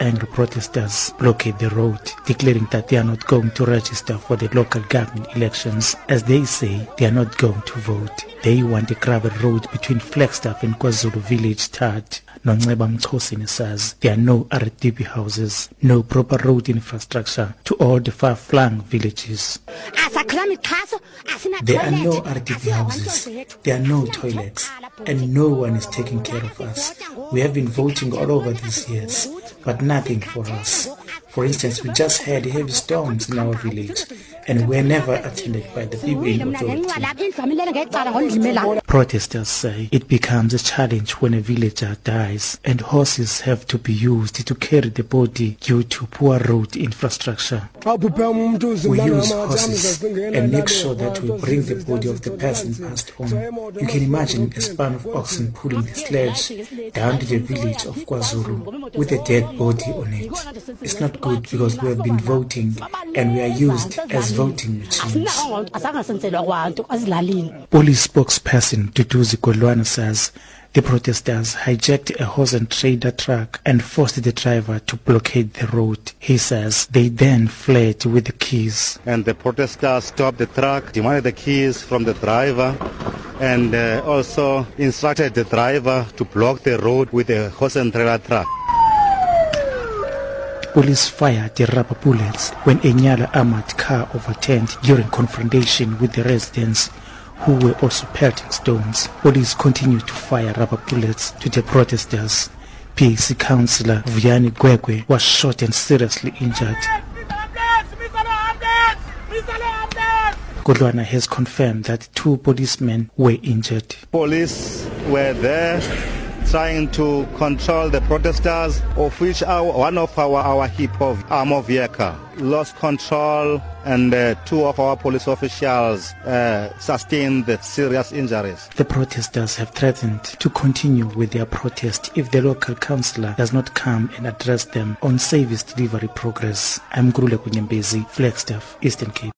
Angry protesters blockade the road, declaring that they are not going to register for the local government elections. As they say, they are not going to vote. They want a gravel road between Flagstaff and KwaZulu village TAD. Nonceba Mchosini says there are no RDP houses, no proper road infrastructure to all the far-flung villages. There are no RDP houses, there are no toilets, and no one is taking care of us. We have been voting all over these years, but nothing for us. For instance, we just had heavy storms in our village and were never attended by the people in authority. Protesters say it becomes a challenge when a villager dies and horses have to be used to carry the body due to poor road infrastructure. We use horses and make sure that we bring the body of the person passed on. You can imagine a span of oxen pulling the sledge down to the village of KwaZulu with a dead body on it. It's not good because we have been voting and we are used as voting machines. Police spokesperson Duduzi Godlwana says the protesters hijacked a horse and trailer truck and forced the driver to blockade the road. He says they then fled with the keys. And the protesters stopped the truck, demanded the keys from the driver, and uh, also instructed the driver to block the road with a horse and trailer truck. Police fired the rubber bullets when a Nyala armored car overturned during confrontation with the residents who were also pelting stones. Police continued to fire rubber bullets to the protesters. PAC councillor Vuyani Gwegwe was shot and seriously injured. Godlwana has confirmed that two policemen were injured. Police were there trying to control the protesters, of which our, one of our, our Hippo vehicle lost control and uh, two of our police officials uh, sustained serious injuries. The protesters have threatened to continue with their protest if the local councillor does not come and address them on service delivery progress. I'm Nkululeko Nyembezi, Flagstaff, Eastern Cape.